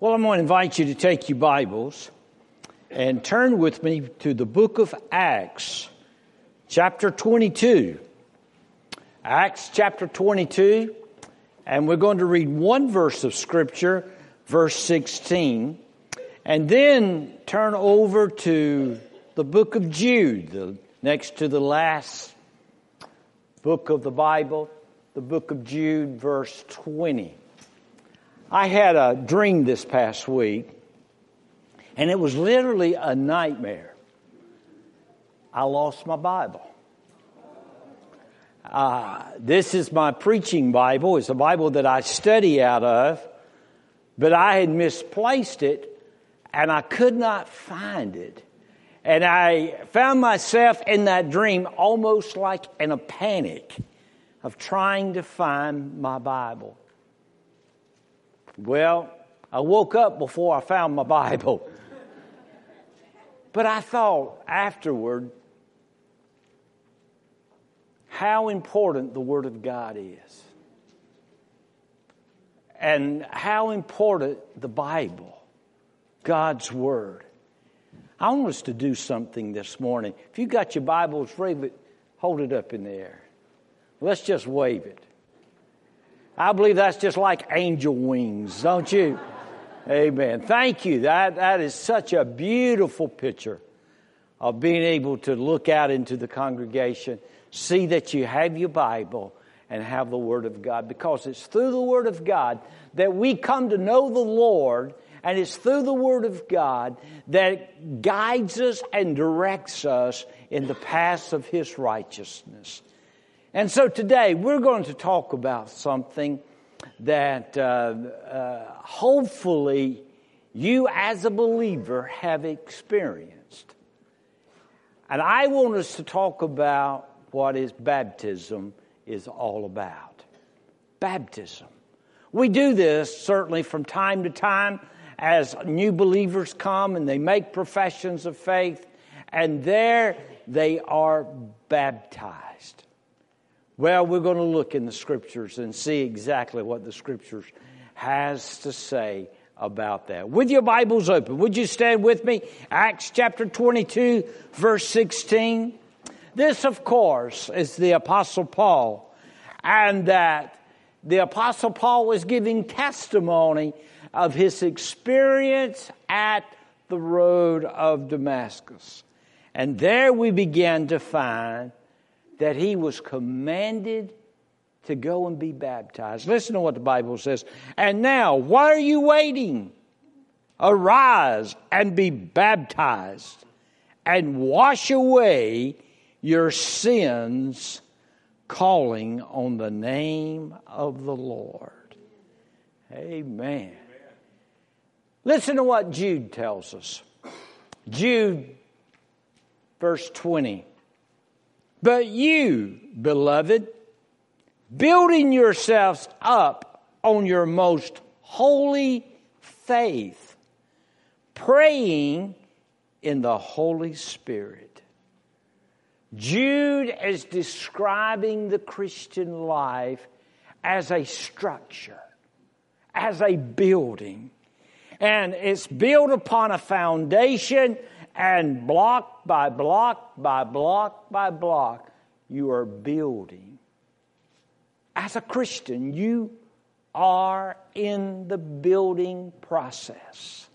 Well, I'm going to invite you to take your Bibles and turn with me to the book of Acts, chapter 22. Acts chapter 22, and we're going to read one verse of Scripture, verse 16, and then turn over to the book of Jude, the, next to the last book of the Bible, the book of Jude, verse 20. I had a dream this past week, and it was literally a nightmare. I lost my Bible. Uh, this is my preaching Bible. It's a Bible that I study out of, but I had misplaced it and I could not find it. And I found myself in that dream almost like in a panic of trying to find my Bible. Well, I woke up before I found my Bible. But I thought afterward how important the Word of God is. And how important the Bible, God's Word. I want us to do something this morning. If you got your Bibles, wave it, hold it up in the air. Let's just wave it. I believe that's just like angel wings, don't you? Amen. Thank you. That, that is such a beautiful picture of being able to look out into the congregation, see that you have your Bible, and have the Word of God. Because it's through the Word of God that we come to know the Lord, and it's through the Word of God that guides us and directs us in the paths of His righteousness. And so today we're going to talk about something that uh, uh, hopefully you as a believer have experienced. And I want us to talk about what is baptism is all about. Baptism. We do this certainly from time to time as new believers come and they make professions of faith, and there they are baptized. Well, we're going to look in the scriptures and see exactly what the scriptures has to say about that. With your Bibles open, would you stand with me? Acts chapter 22, verse 16. This, of course, is the Apostle Paul, and that the Apostle Paul was giving testimony of his experience at the road of Damascus. And there we began to find that he was commanded to go and be baptized. Listen to what the Bible says. And now, why are you waiting? Arise and be baptized and wash away your sins, calling on the name of the Lord. Amen. Listen to what Jude tells us. Jude, verse 20. But you, beloved, building yourselves up on your most holy faith, praying in the Holy Spirit. Jude is describing the Christian life as a structure, as a building. And it's built upon a foundation and block by block by block by block, you are building. As a Christian, you are in the building process.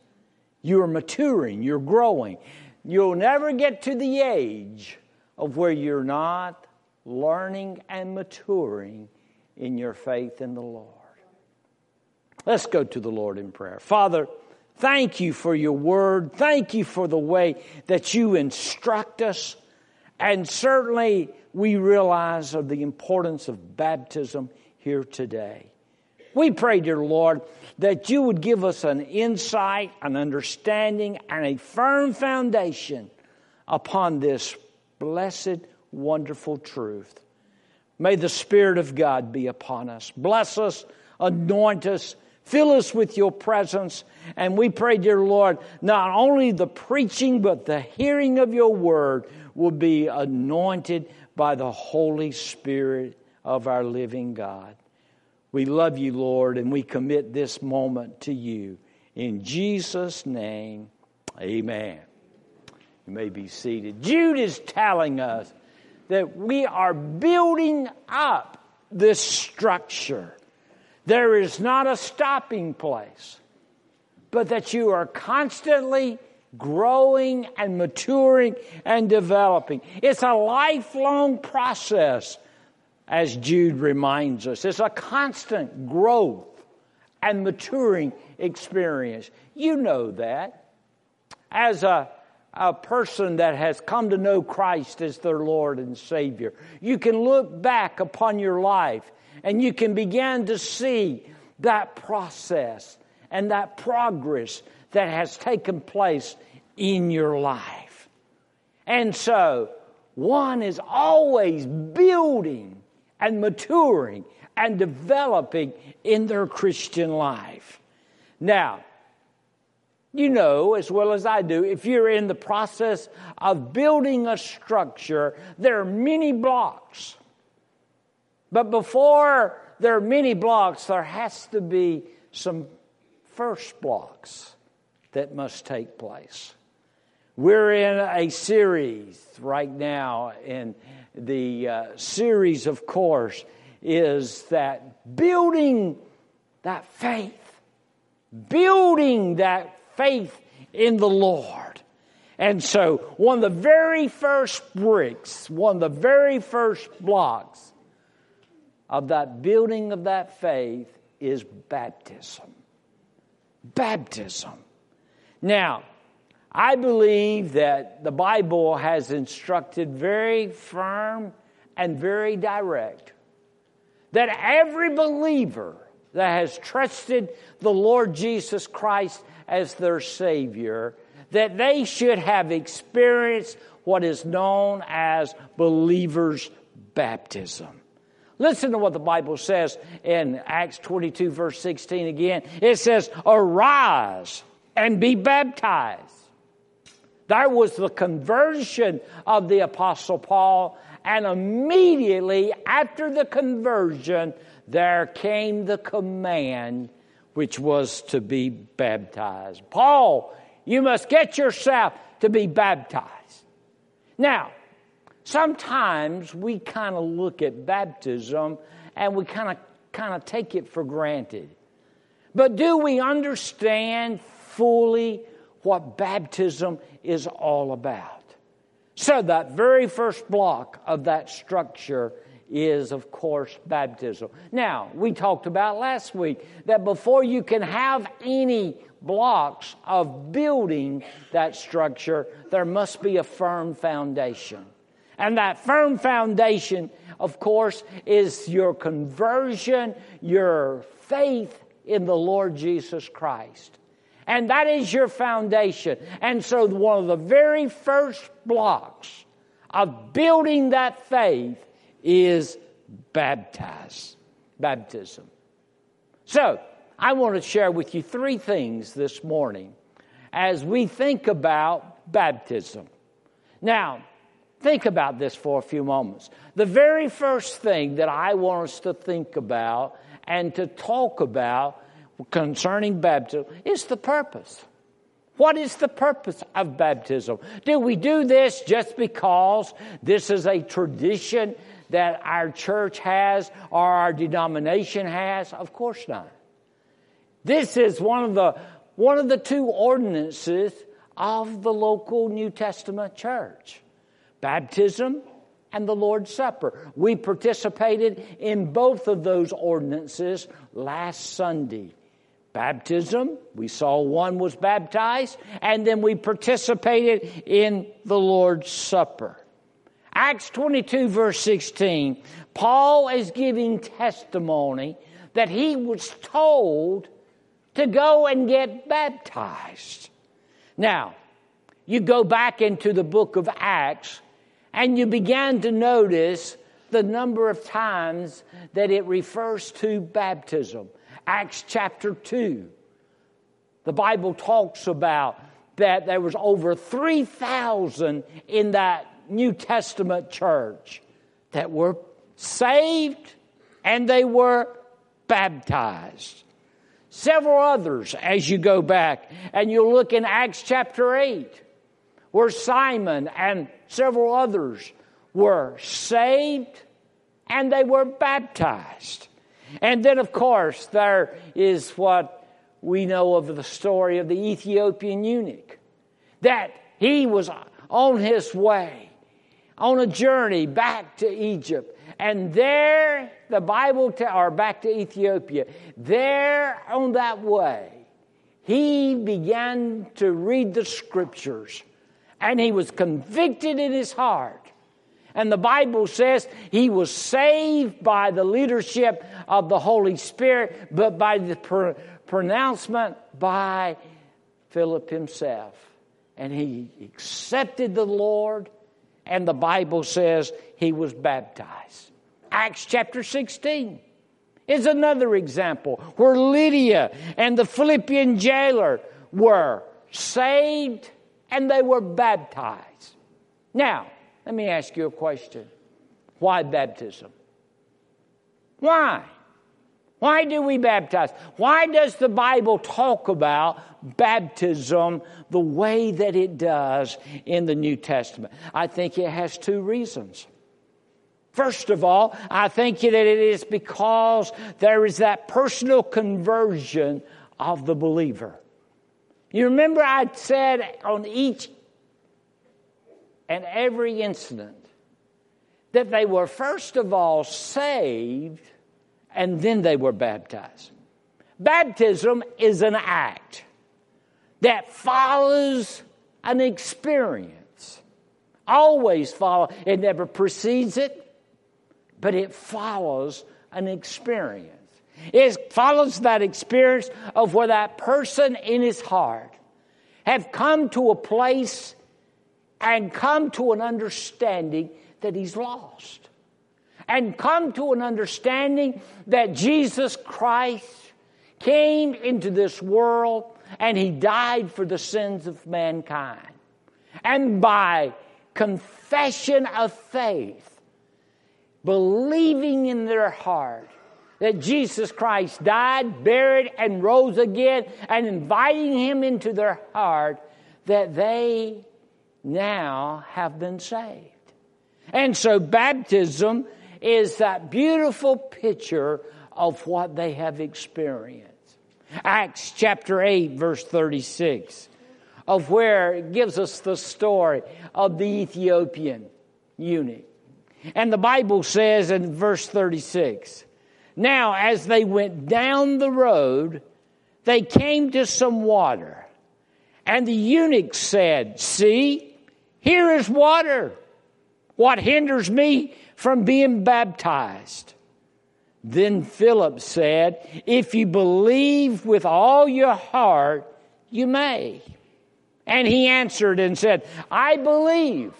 You're maturing, you're growing. You'll never get to the age of where you're not learning and maturing in your faith in the Lord. Let's go to the Lord in prayer. Father, Thank you for your word. Thank you for the way that you instruct us. And certainly we realize of the importance of baptism here today. We pray, dear Lord, that you would give us an insight, an understanding, and a firm foundation upon this blessed, wonderful truth. May the Spirit of God be upon us. Bless us, anoint us, Fill us with your presence. And we pray, dear Lord, not only the preaching, but the hearing of your word will be anointed by the Holy Spirit of our living God. We love you, Lord, and we commit this moment to you. In Jesus' name, amen. You may be seated. Jude is telling us that we are building up this structure. There is not a stopping place, but that you are constantly growing and maturing and developing. It's a lifelong process, as Jude reminds us. It's a constant growth and maturing experience. You know that. As a, a person that has come to know Christ as their Lord and Savior, you can look back upon your life and you can begin to see that process and that progress that has taken place in your life. And so, one is always building and maturing and developing in their Christian life. Now, you know as well as I do, if you're in the process of building a structure, there are many blocks. But before there are many blocks, there has to be some first blocks that must take place. We're in a series right now, and the uh, series, of course, is that building that faith, building that faith in the Lord. And so, one of the very first bricks, one of the very first blocks of that building of that faith is baptism. Baptism. Now, I believe that the Bible has instructed very firm and very direct that every believer that has trusted the Lord Jesus Christ as their Savior, that they should have experienced what is known as believer's baptism. Listen to what the Bible says in Acts 22, verse 16 again. It says, Arise and be baptized that was the conversion of the Apostle Paul, and immediately after the conversion, there came the command, which was to be baptized. Paul, you must get yourself to be baptized. Now, sometimes we kind of look at baptism and we kind of kind of take it for granted. But do we understand fully what baptism is all about. So, that very first block of that structure is, of course, baptism. Now, we talked about last week that before you can have any blocks of building that structure, there must be a firm foundation. And that firm foundation, of course, is your conversion, your faith in the Lord Jesus Christ. And that is your foundation. And so, one of the very first blocks of building that faith is baptize, baptism. So, I want to share with you three things this morning as we think about baptism. Now, think about this for a few moments. The very first thing that I want us to think about and to talk about concerning baptism is the purpose. What is the purpose of baptism? Do we do this just because this is a tradition that our church has or our denomination has? Of course not. This is one of the one of the two ordinances of the local New Testament church. Baptism and the Lord's Supper. We participated in both of those ordinances last Sunday baptism. We saw one was baptized, and then we participated in the Lord's Supper. Acts 22, verse 16, Paul is giving testimony that he was told to go and get baptized. Now, you go back into the book of Acts and you began to notice the number of times that it refers to baptism. Acts chapter 2. The Bible talks about that there was over 3,000 in that New Testament church that were saved and they were baptized. several others as you go back. And you'll look in Acts chapter 8, where Simon and several others were saved and they were baptized. And then, of course, there is what we know of the story of the Ethiopian eunuch that he was on his way on a journey back to Egypt. And there, the Bible, te- or back to Ethiopia, there on that way, he began to read the scriptures and he was convicted in his heart. And the Bible says he was saved by the leadership of the Holy Spirit, but by the pr- pronouncement by Philip himself. And he accepted the Lord and the Bible says he was baptized. Acts chapter 16 is another example where Lydia and the Philippian jailer were saved and they were baptized. Now, let me ask you a question. Why baptism? Why? Why do we baptize? Why does the Bible talk about baptism the way that it does in the New Testament? I think it has two reasons. First of all, I think that it is because there is that personal conversion of the believer. You remember I said on each and every incident that they were first of all saved and then they were baptized. Baptism is an act that follows an experience. Always follow. It never precedes it, but it follows an experience. It follows that experience of where that person in his heart have come to a place and come to an understanding that he's lost and come to an understanding that Jesus Christ came into this world and he died for the sins of mankind. And by confession of faith, believing in their heart that Jesus Christ died, buried, and rose again, and inviting him into their heart, that they now have been saved. And so baptism is that beautiful picture of what they have experienced. Acts chapter 8, verse 36, of where it gives us the story of the Ethiopian eunuch. And the Bible says in verse 36 Now, as they went down the road, they came to some water. And the eunuch said, See, here is water. What hinders me from being baptized. Then Philip said, If you believe with all your heart, you may. And he answered and said, I believe.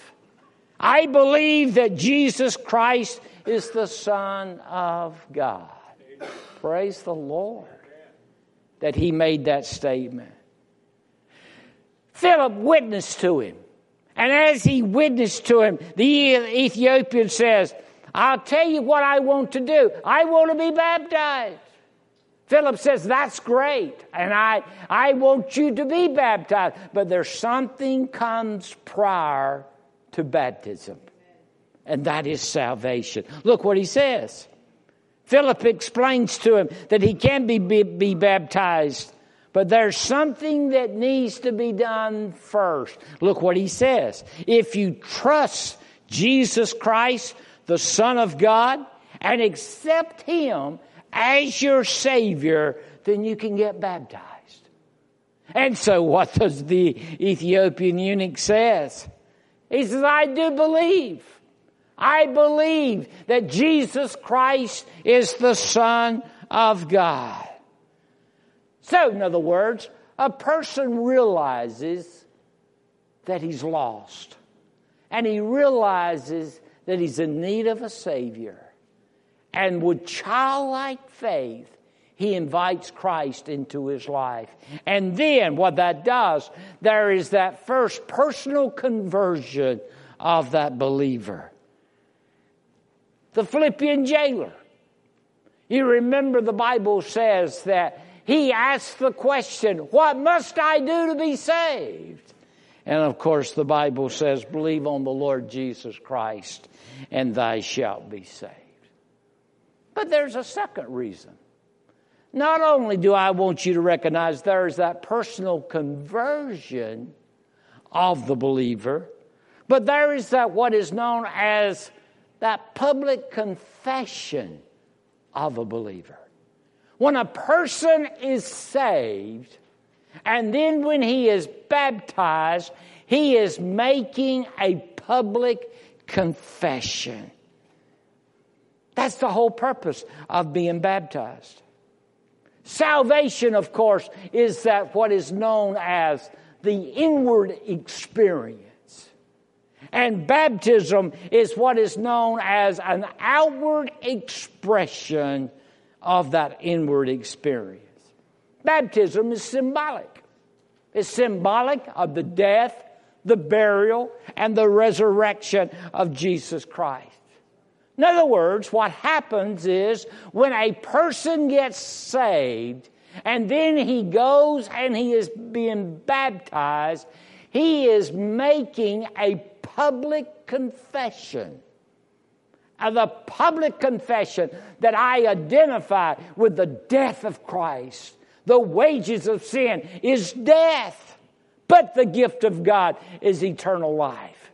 I believe that Jesus Christ is the Son of God. Praise the Lord that he made that statement. Philip witnessed to him. And as he witnessed to him, the Ethiopian says, I'll tell you what I want to do. I want to be baptized. Philip says, That's great. And I, I want you to be baptized. But there's something comes prior to baptism, and that is salvation. Look what he says. Philip explains to him that he can be, be, be baptized but there's something that needs to be done first. Look what he says. If you trust Jesus Christ, the Son of God, and accept Him as your Savior, then you can get baptized. And so what does the Ethiopian eunuch says? He says, I do believe. I believe that Jesus Christ is the Son of God. So, in other words, a person realizes that he's lost, and he realizes that he's in need of a Savior. And with childlike faith, he invites Christ into his life. And then what that does, there is that first personal conversion of that believer. The Philippian jailer. You remember the Bible says that he asked the question, What must I do to be saved? And of course, the Bible says, Believe on the Lord Jesus Christ, and thou shalt be saved. But there's a second reason. Not only do I want you to recognize there is that personal conversion of the believer, but there is that what is known as that public confession of a believer. When a person is saved, and then when he is baptized, he is making a public confession. That's the whole purpose of being baptized. Salvation, of course, is that what is known as the inward experience. And baptism is what is known as an outward expression of that inward experience. Baptism is symbolic. It's symbolic of the death, the burial, and the resurrection of Jesus Christ. In other words, what happens is when a person gets saved and then he goes and he is being baptized, he is making a public confession of the public confession that I identify with the death of Christ. The wages of sin is death, but the gift of God is eternal life.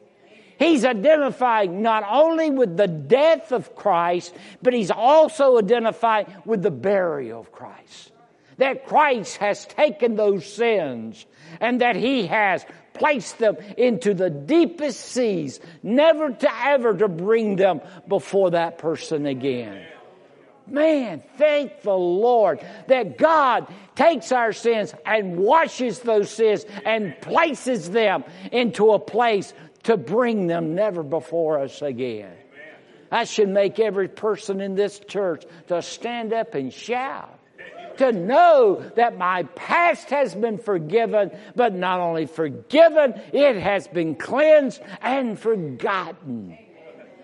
He's identifying not only with the death of Christ, but he's also identifying with the burial of Christ. That Christ has taken those sins and that he has place them into the deepest seas, never to ever to bring them before that person again. Man, thank the Lord that God takes our sins and washes those sins and places them into a place to bring them never before us again. That should make every person in this church to stand up and shout to know that my past has been forgiven, but not only forgiven, it has been cleansed and forgotten.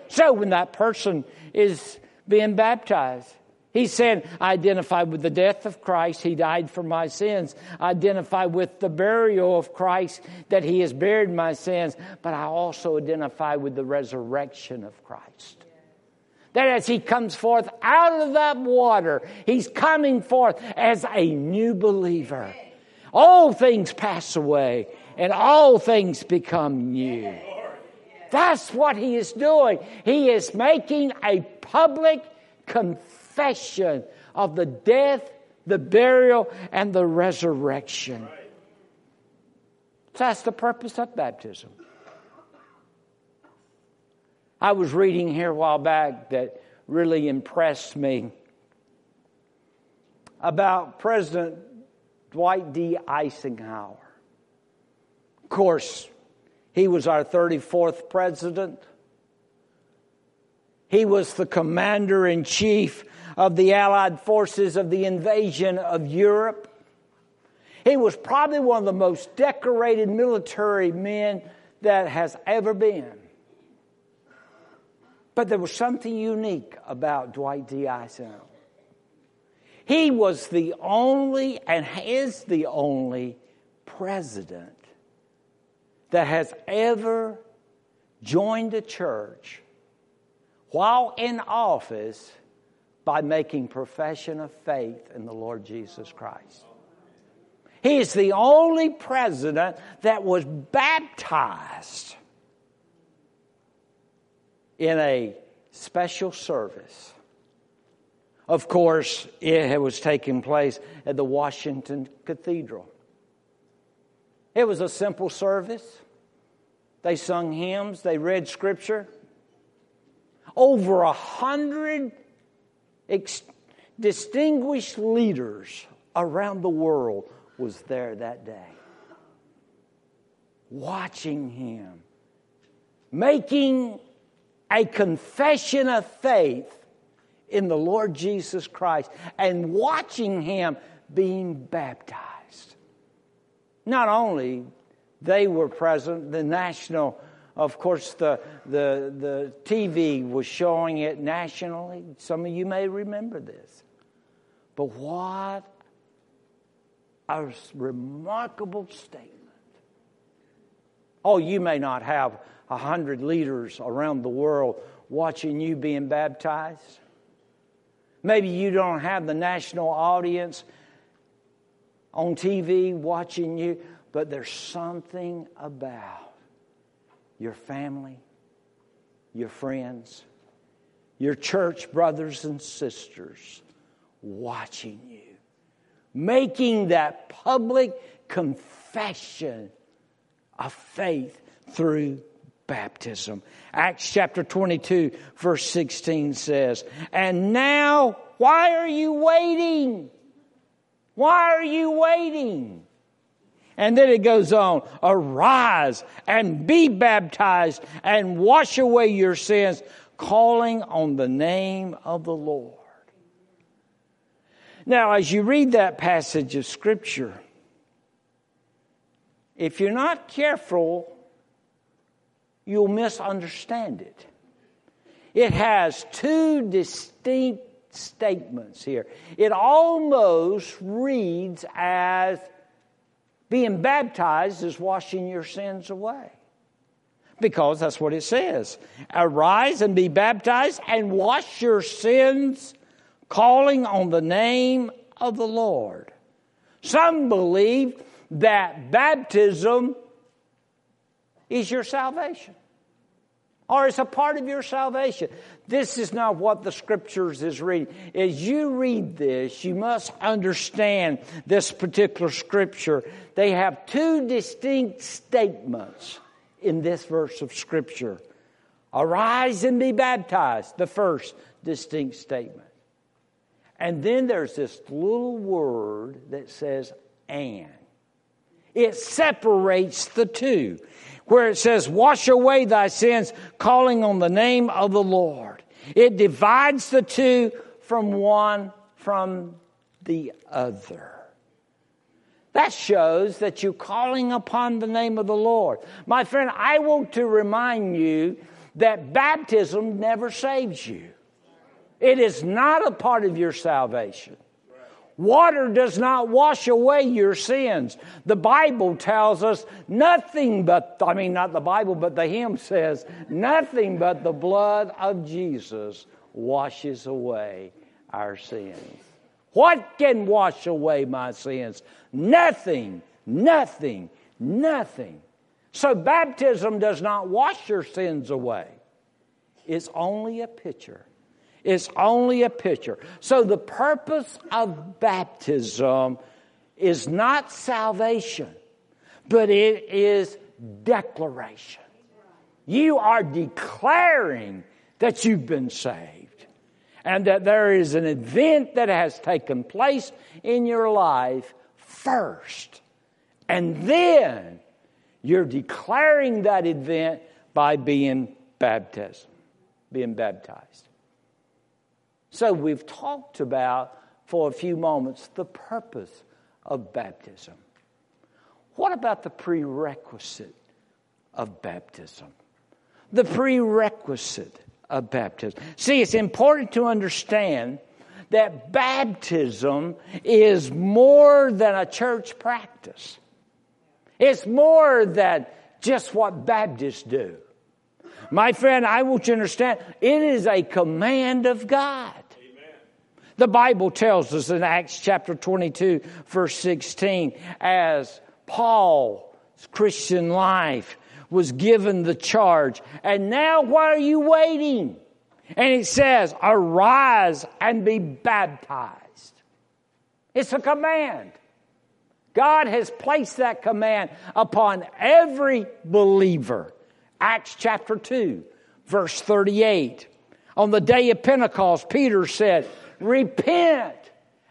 So when that person is being baptized, He's saying, I identify with the death of Christ. He died for my sins. I identify with the burial of Christ, that He has buried my sins. But I also identify with the resurrection of Christ. That as he comes forth out of that water, he's coming forth as a new believer. All things pass away and all things become new. That's what he is doing. He is making a public confession of the death, the burial, and the resurrection. That's the purpose of baptism. I was reading here a while back that really impressed me about President Dwight D. Eisenhower. Of course, he was our 34th president. He was the commander in chief of the Allied forces of the invasion of Europe. He was probably one of the most decorated military men that has ever been. But there was something unique about Dwight D. Eisenhower. He was the only and is the only president that has ever joined a church while in office by making profession of faith in the Lord Jesus Christ. He is the only president that was baptized in a special service. Of course, it was taking place at the Washington Cathedral. It was a simple service. They sung hymns, they read scripture. Over a hundred ex- distinguished leaders around the world was there that day watching him making a confession of faith in the Lord Jesus Christ and watching him being baptized. Not only they were present, the national, of course, the, the, the TV was showing it nationally. Some of you may remember this. But what a remarkable statement. Oh, you may not have a hundred leaders around the world watching you being baptized. Maybe you don't have the national audience on TV watching you, but there's something about your family, your friends, your church brothers and sisters watching you, making that public confession of faith through baptism. Acts chapter 22, verse 16 says, And now, why are you waiting? Why are you waiting? And then it goes on, arise and be baptized and wash away your sins, calling on the name of the Lord. Now, as you read that passage of Scripture, if you're not careful, you'll misunderstand it. It has two distinct statements here. It almost reads as being baptized is washing your sins away. Because that's what it says. Arise and be baptized and wash your sins, calling on the name of the Lord. Some believe that baptism is your salvation or it's a part of your salvation. This is not what the scriptures is reading. As you read this, you must understand this particular scripture. They have two distinct statements in this verse of scripture. Arise and be baptized, the first distinct statement. And then there's this little word that says and. It separates the two where it says, Wash away thy sins, calling on the name of the Lord. It divides the two from one from the other. That shows that you're calling upon the name of the Lord. My friend, I want to remind you that baptism never saves you. It is not a part of your salvation. Water does not wash away your sins. The Bible tells us nothing but, I mean, not the Bible, but the hymn says, nothing but the blood of Jesus washes away our sins. What can wash away my sins? Nothing, nothing, nothing. So baptism does not wash your sins away. It's only a picture it's only a picture. So the purpose of baptism is not salvation, but it is declaration. You are declaring that you've been saved and that there is an event that has taken place in your life first. And then you're declaring that event by being baptized, being baptized. So we've talked about for a few moments the purpose of baptism. What about the prerequisite of baptism? The prerequisite of baptism. See, it's important to understand that baptism is more than a church practice. It's more than just what Baptists do. My friend, I want you to understand it is a command of God. The Bible tells us in Acts chapter 22, verse 16, as Paul's Christian life was given the charge, and now why are you waiting? And it says, arise and be baptized. It's a command. God has placed that command upon every believer. Acts chapter 2, verse 38. On the day of Pentecost, Peter said, repent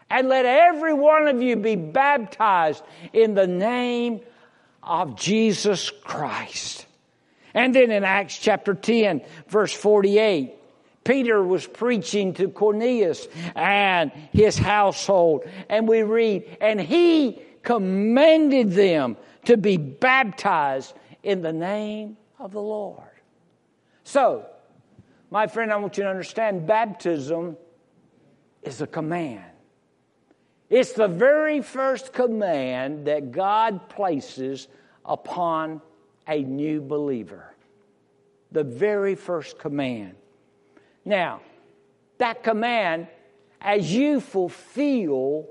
and let every one of you be baptized in the name of Jesus Christ. And then in Acts chapter 10, verse 48, Peter was preaching to Cornelius and his household. And we read, and he commanded them to be baptized in the name of the Lord. So, my friend, I want you to understand baptism is a command. It's the very first command that God places upon a new believer. The very first command. Now, that command, as you fulfill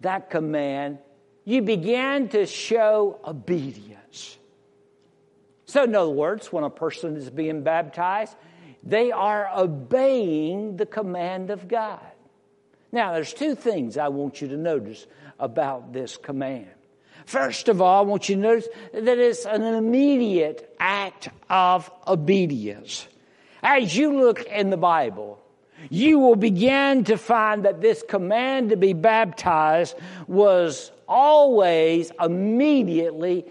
that command, you begin to show obedience. So, in other words, when a person is being baptized, they are obeying the command of God. Now, there's two things I want you to notice about this command. First of all, I want you to notice that it's an immediate act of obedience. As you look in the Bible, you will begin to find that this command to be baptized was always immediately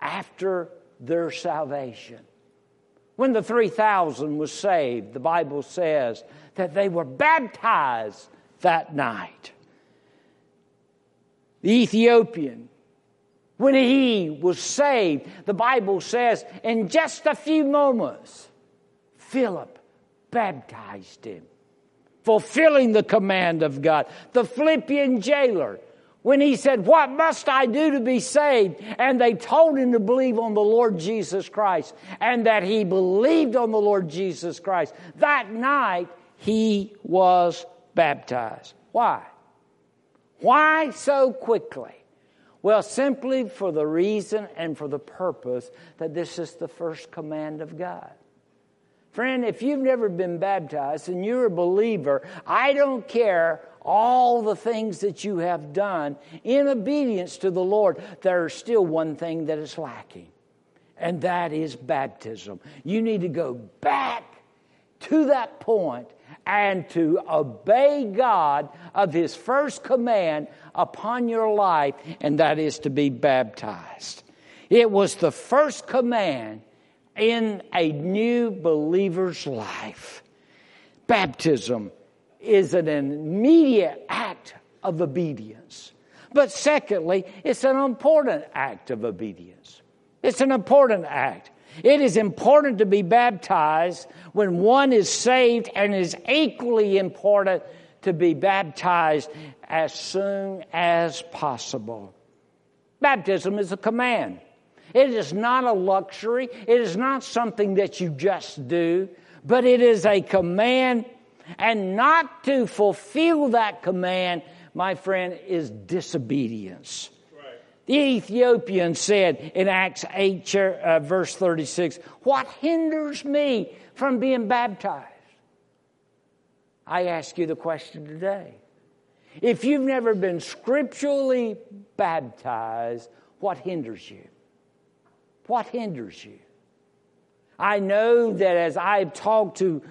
after their salvation. When the 3,000 was saved, the Bible says that they were baptized that night. The Ethiopian, when he was saved, the Bible says in just a few moments, Philip baptized him, fulfilling the command of God. The Philippian jailer, when he said, What must I do to be saved? And they told him to believe on the Lord Jesus Christ, and that he believed on the Lord Jesus Christ. That night, he was baptized. Why? Why so quickly? Well, simply for the reason and for the purpose that this is the first command of God. Friend, if you've never been baptized and you're a believer, I don't care all the things that you have done in obedience to the Lord, there's still one thing that is lacking, and that is baptism. You need to go back to that point and to obey God of His first command upon your life, and that is to be baptized. It was the first command in a new believer's life. Baptism is an immediate act of obedience. But secondly, it's an important act of obedience. It's an important act. It is important to be baptized when one is saved, and it is equally important to be baptized as soon as possible. Baptism is a command. It is not a luxury. It is not something that you just do, but it is a command and not to fulfill that command, my friend, is disobedience. The Ethiopian said in Acts 8, uh, verse 36, What hinders me from being baptized? I ask you the question today. If you've never been scripturally baptized, what hinders you? What hinders you? I know that as I've talked to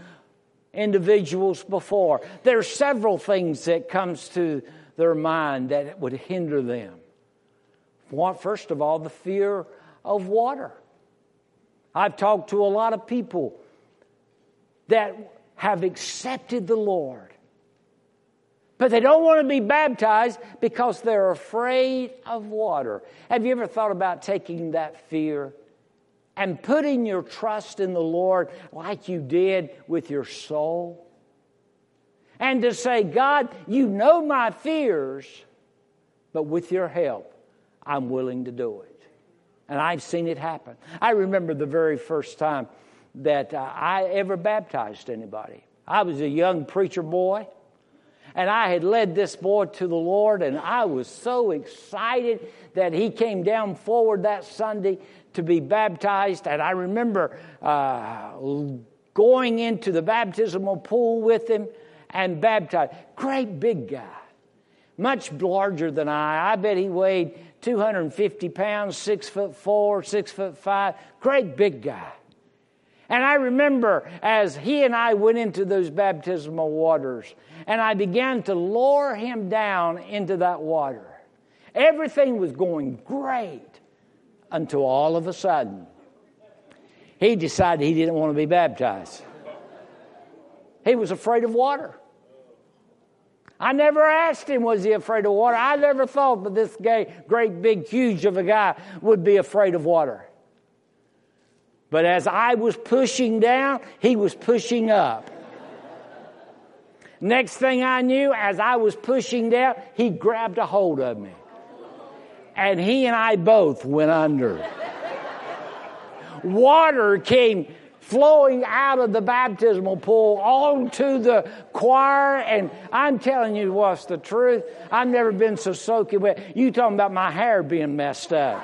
individuals before. There are several things that comes to their mind that would hinder them. First of all, the fear of water. I've talked to a lot of people that have accepted the Lord, but they don't want to be baptized because they're afraid of water. Have you ever thought about taking that fear and putting your trust in the Lord like you did with your soul. And to say, God, you know my fears, but with your help, I'm willing to do it. And I've seen it happen. I remember the very first time that uh, I ever baptized anybody. I was a young preacher boy, and I had led this boy to the Lord, and I was so excited that he came down forward that Sunday to be baptized. And I remember uh, going into the baptismal pool with him and baptized. Great big guy, much larger than I. I bet he weighed 250 pounds, six foot four, six foot five. Great big guy. And I remember as he and I went into those baptismal waters, and I began to lower him down into that water. Everything was going great until all of a sudden he decided he didn't want to be baptized. He was afraid of water. I never asked him, was he afraid of water? I never thought that this guy, great big, huge of a guy, would be afraid of water. But as I was pushing down, he was pushing up. Next thing I knew, as I was pushing down, he grabbed a hold of me. And he and I both went under. Water came flowing out of the baptismal pool onto the choir. And I'm telling you what's the truth. I've never been so soaking wet. You talking about my hair being messed up.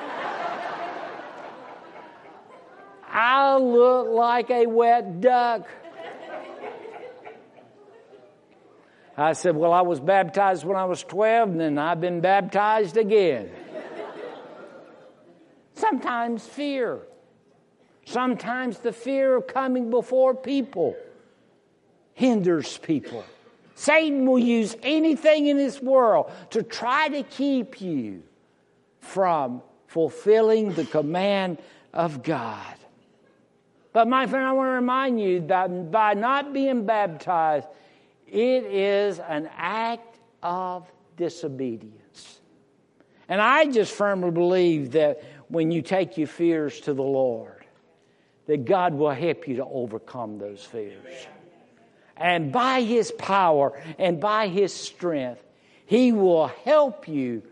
I look like a wet duck. I said, Well, I was baptized when I was 12, and then I've been baptized again. Sometimes fear. Sometimes the fear of coming before people hinders people. Satan will use anything in this world to try to keep you from fulfilling the command of God. But my friend, I want to remind you that by not being baptized, it is an act of disobedience. And I just firmly believe that when you take your fears to the Lord, that God will help you to overcome those fears. And by His power and by His strength, He will help you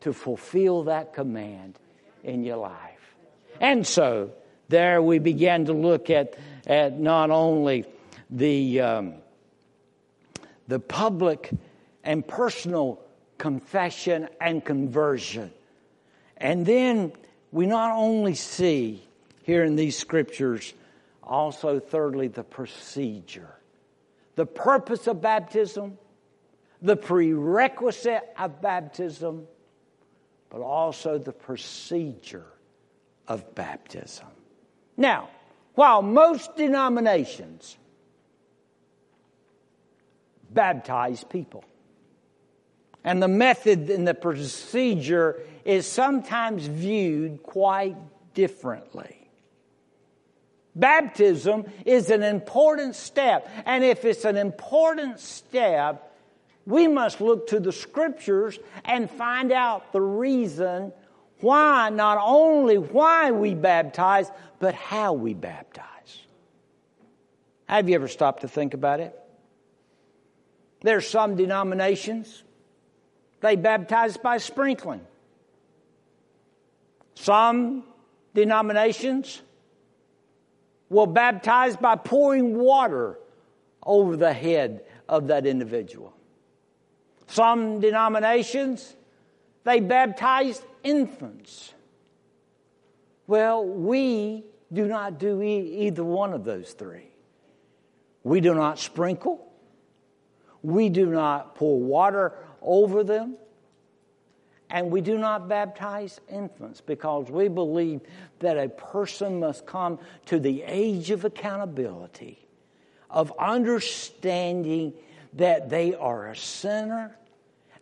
to fulfill that command in your life. And so, there we began to look at, at not only the, um, the public and personal confession and conversion. And then we not only see here in these scriptures, also, thirdly, the procedure. The purpose of baptism, the prerequisite of baptism, but also the procedure of baptism. Now, while most denominations baptize people, and the method and the procedure is sometimes viewed quite differently. Baptism is an important step. And if it's an important step, we must look to the scriptures and find out the reason why, not only why we baptize, but how we baptize. Have you ever stopped to think about it? There's some denominations, they baptized by sprinkling. Some denominations, will baptize by pouring water over the head of that individual. Some denominations, they baptize infants. Well, we do not do e- either one of those three. We do not sprinkle. We do not pour water over them. And we do not baptize infants because we believe that a person must come to the age of accountability, of understanding that they are a sinner,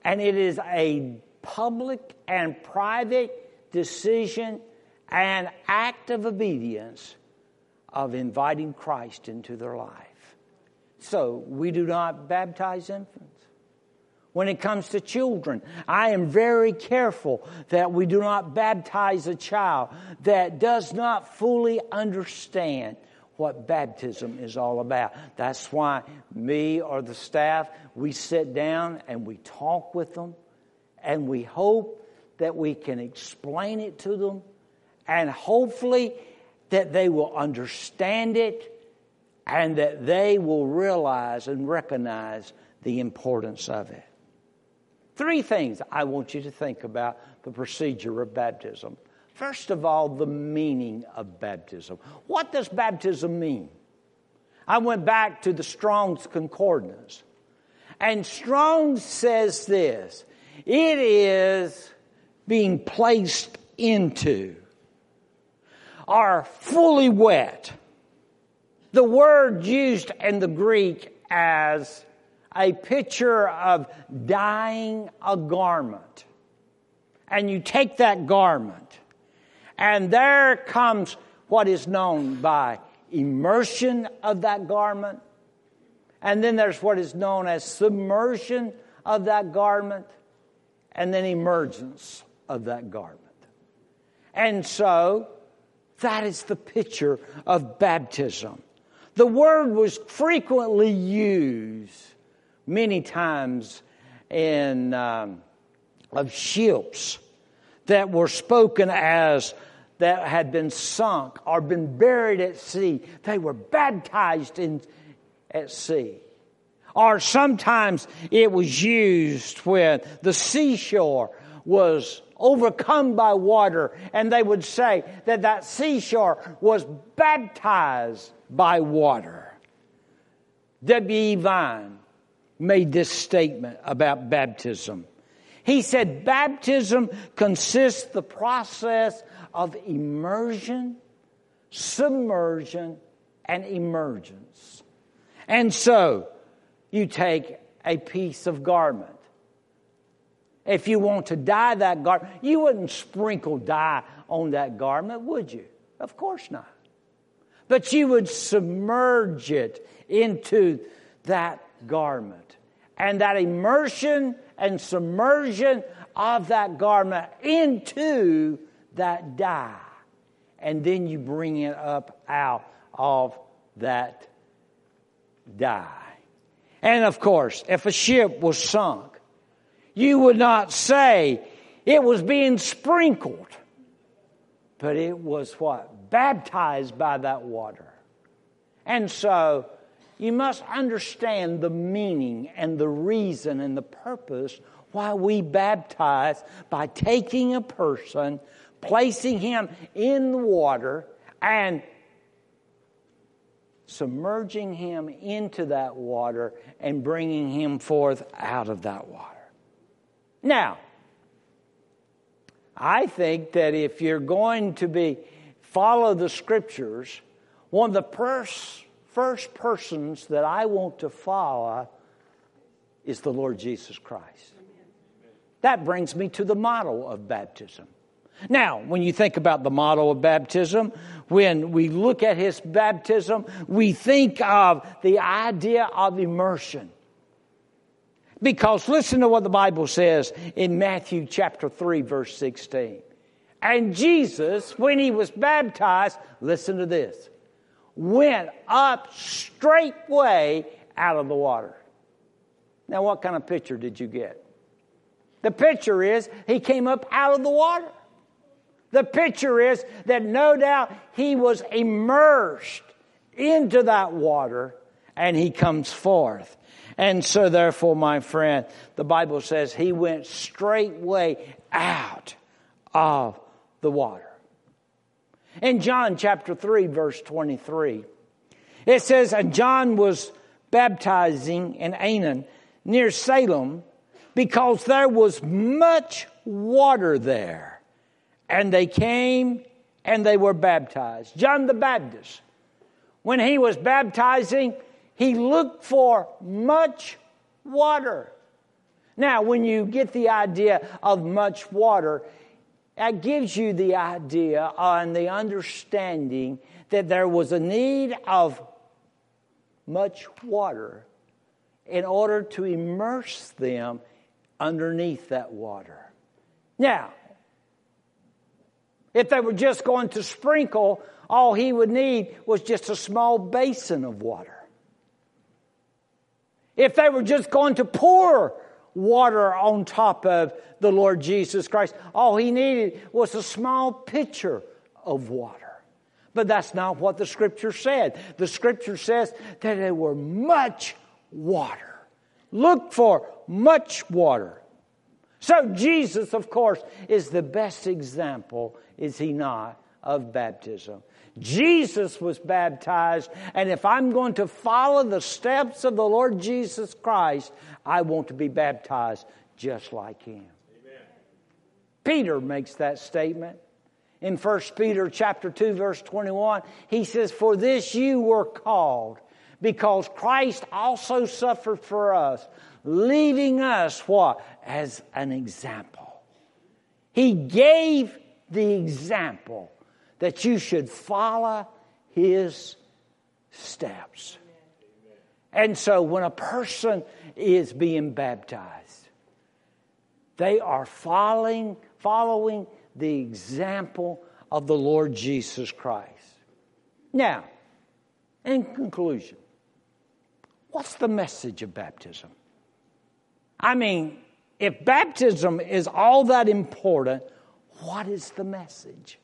and it is a public and private decision and act of obedience of inviting Christ into their life. So we do not baptize infants when it comes to children. I am very careful that we do not baptize a child that does not fully understand what baptism is all about. That's why me or the staff, we sit down and we talk with them and we hope that we can explain it to them and hopefully that they will understand it and that they will realize and recognize the importance of it. Three things I want you to think about the procedure of baptism. First of all, the meaning of baptism. What does baptism mean? I went back to the Strong's Concordance, and Strong says this it is being placed into or fully wet. The word used in the Greek as a picture of dyeing a garment. And you take that garment, and there comes what is known by immersion of that garment. And then there's what is known as submersion of that garment, and then emergence of that garment. And so, that is the picture of baptism. The word was frequently used many times in um, of ships that were spoken as that had been sunk or been buried at sea. They were baptized in at sea. Or sometimes it was used when the seashore was overcome by water, and they would say that that seashore was baptized by water. W.E. Vine made this statement about baptism. He said, Baptism consists the process of immersion, submersion, and emergence. And so, you take a piece of garment. If you want to dye that garment, you wouldn't sprinkle dye on that garment, would you? Of course not. But you would submerge it into that garment. And that immersion and submersion of that garment into that dye. And then you bring it up out of that dye. And of course, if a ship was sunk, you would not say it was being sprinkled, but it was what? Baptized by that water. And so you must understand the meaning and the reason and the purpose why we baptize by taking a person, placing him in the water, and submerging him into that water and bringing him forth out of that water. Now, I think that if you're going to be follow the scriptures, one of the first, first persons that I want to follow is the Lord Jesus Christ. That brings me to the model of baptism. Now, when you think about the model of baptism, when we look at his baptism, we think of the idea of immersion. Because listen to what the Bible says in Matthew chapter 3, verse 16. And Jesus, when he was baptized, listen to this, went up straightway out of the water. Now, what kind of picture did you get? The picture is he came up out of the water. The picture is that no doubt he was immersed into that water and he comes forth. And so, therefore, my friend, the Bible says he went straightway out of the water. In John chapter 3, verse 23, it says, And John was baptizing in Aenon near Salem because there was much water there. And they came and they were baptized. John the Baptist, when he was baptizing, he looked for much water. Now, when you get the idea of much water, that gives you the idea and the understanding that there was a need of much water in order to immerse them underneath that water. Now, if they were just going to sprinkle, all he would need was just a small basin of water. If they were just going to pour water on top of the Lord Jesus Christ, all he needed was a small pitcher of water. But that's not what the scripture said. The scripture says that there were much water. Look for much water. So Jesus, of course, is the best example, is he not, of baptism. Jesus was baptized, and if I'm going to follow the steps of the Lord Jesus Christ, I want to be baptized just like him. Amen. Peter makes that statement. In 1 Peter chapter 2 verse 21, he says, "For this you were called, because Christ also suffered for us, leaving us what? As an example. He gave the example that you should follow his steps. And so when a person is being baptized, they are following, following the example of the Lord Jesus Christ. Now, in conclusion, what's the message of baptism? I mean, if baptism is all that important, what is the message?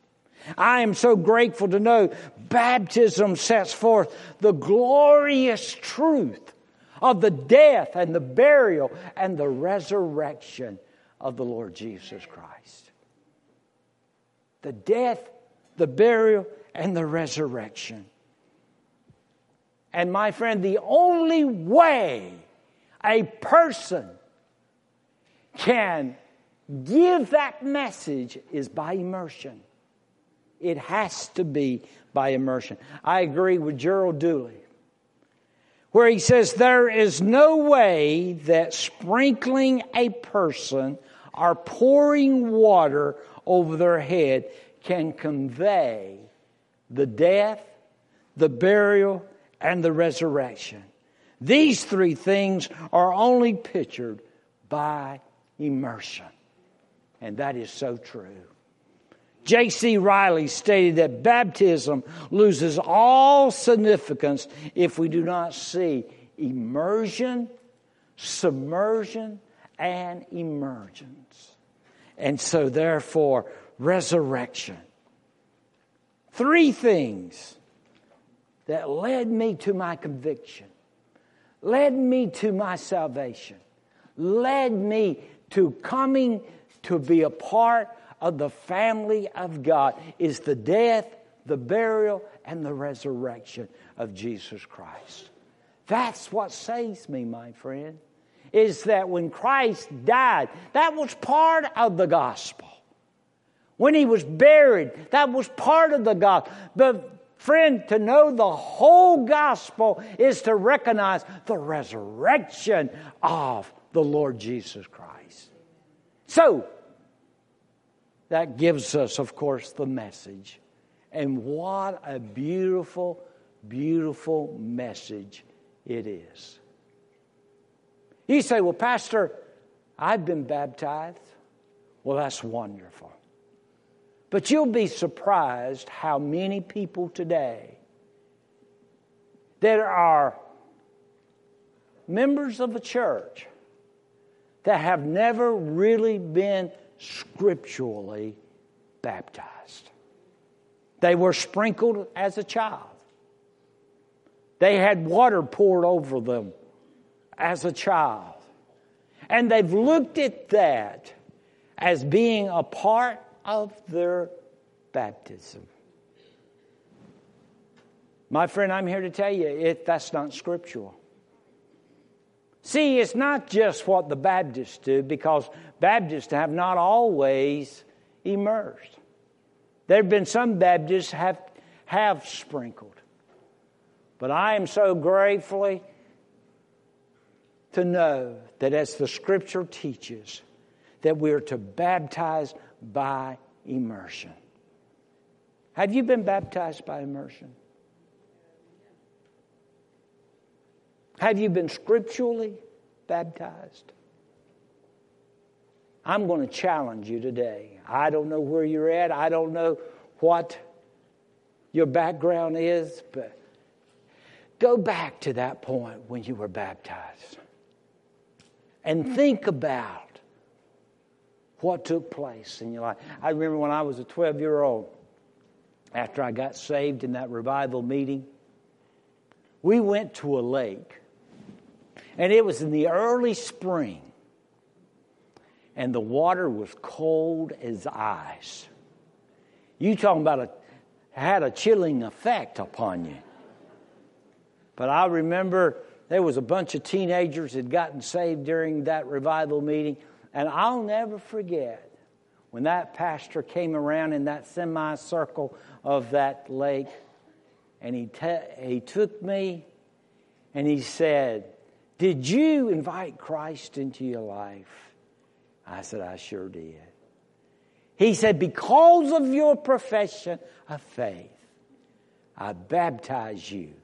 I am so grateful to know baptism sets forth the glorious truth of the death and the burial and the resurrection of the Lord Jesus Christ. The death, the burial, and the resurrection. And my friend, the only way a person can give that message is by immersion. It has to be by immersion. I agree with Gerald Dooley, where he says there is no way that sprinkling a person or pouring water over their head can convey the death, the burial, and the resurrection. These three things are only pictured by immersion. And that is so true. J.C. Riley stated that baptism loses all significance if we do not see immersion, submersion, and emergence. And so, therefore, resurrection. Three things that led me to my conviction, led me to my salvation, led me to coming to be a part of the family of God is the death, the burial, and the resurrection of Jesus Christ. That's what saves me, my friend, is that when Christ died, that was part of the gospel. When he was buried, that was part of the gospel. But Friend, to know the whole gospel is to recognize the resurrection of the Lord Jesus Christ. So, that gives us, of course, the message. And what a beautiful, beautiful message it is. You say, Well, Pastor, I've been baptized. Well, that's wonderful. But you'll be surprised how many people today that are members of a church that have never really been scripturally baptized. They were sprinkled as a child. They had water poured over them as a child. And they've looked at that as being a part of their baptism. My friend, I'm here to tell you that's not scriptural. See, it's not just what the Baptists do, because Baptists have not always immersed. There have been some Baptists have have sprinkled. But I am so gratefully to know that as the scripture teaches, that we are to baptize by immersion. Have you been baptized by immersion? Have you been scripturally baptized? I'm going to challenge you today. I don't know where you're at. I don't know what your background is, but go back to that point when you were baptized and think about what took place in your life. I remember when I was a 12 year old, after I got saved in that revival meeting, we went to a lake and it was in the early spring, and the water was cold as ice. You talking about a had a chilling effect upon you. But I remember there was a bunch of teenagers had gotten saved during that revival meeting, and I'll never forget when that pastor came around in that semicircle of that lake, and he, he took me and he said, did you invite Christ into your life? I said, I sure did. He said, Because of your profession of faith, I baptize you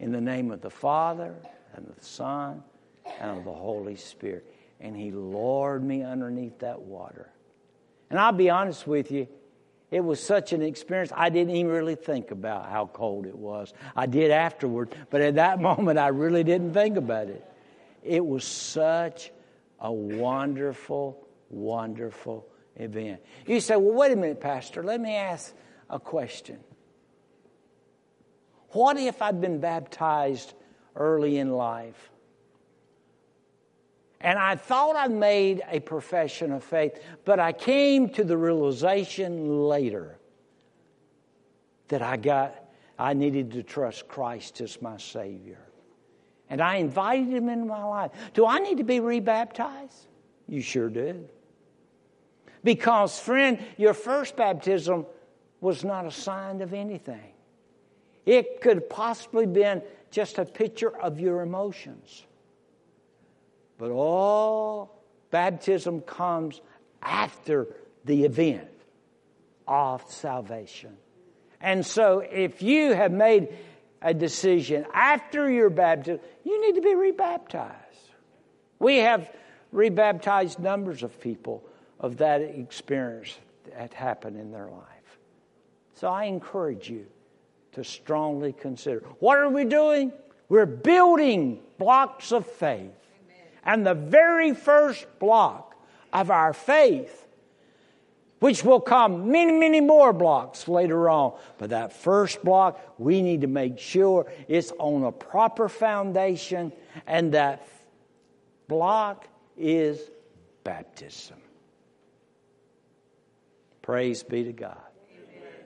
in the name of the Father and of the Son and of the Holy Spirit. And He lowered me underneath that water. And I'll be honest with you, it was such an experience, I didn't even really think about how cold it was. I did afterward, but at that moment, I really didn't think about it. It was such a wonderful, wonderful event. You say, well, wait a minute, Pastor, let me ask a question. What if I'd been baptized early in life? And I thought I'd made a profession of faith, but I came to the realization later that I got I needed to trust Christ as my Savior. And I invited him into my life. Do I need to be rebaptized? You sure do. Because, friend, your first baptism was not a sign of anything. It could possibly been just a picture of your emotions. But all baptism comes after the event of salvation. And so if you have made a decision after your baptism, you need to be rebaptized. We have rebaptized numbers of people of that experience that happened in their life. So I encourage you to strongly consider what are we doing? We're building blocks of faith. And the very first block of our faith which will come many, many more blocks later on. But that first block, we need to make sure it's on a proper foundation, and that block is baptism. Praise be to God.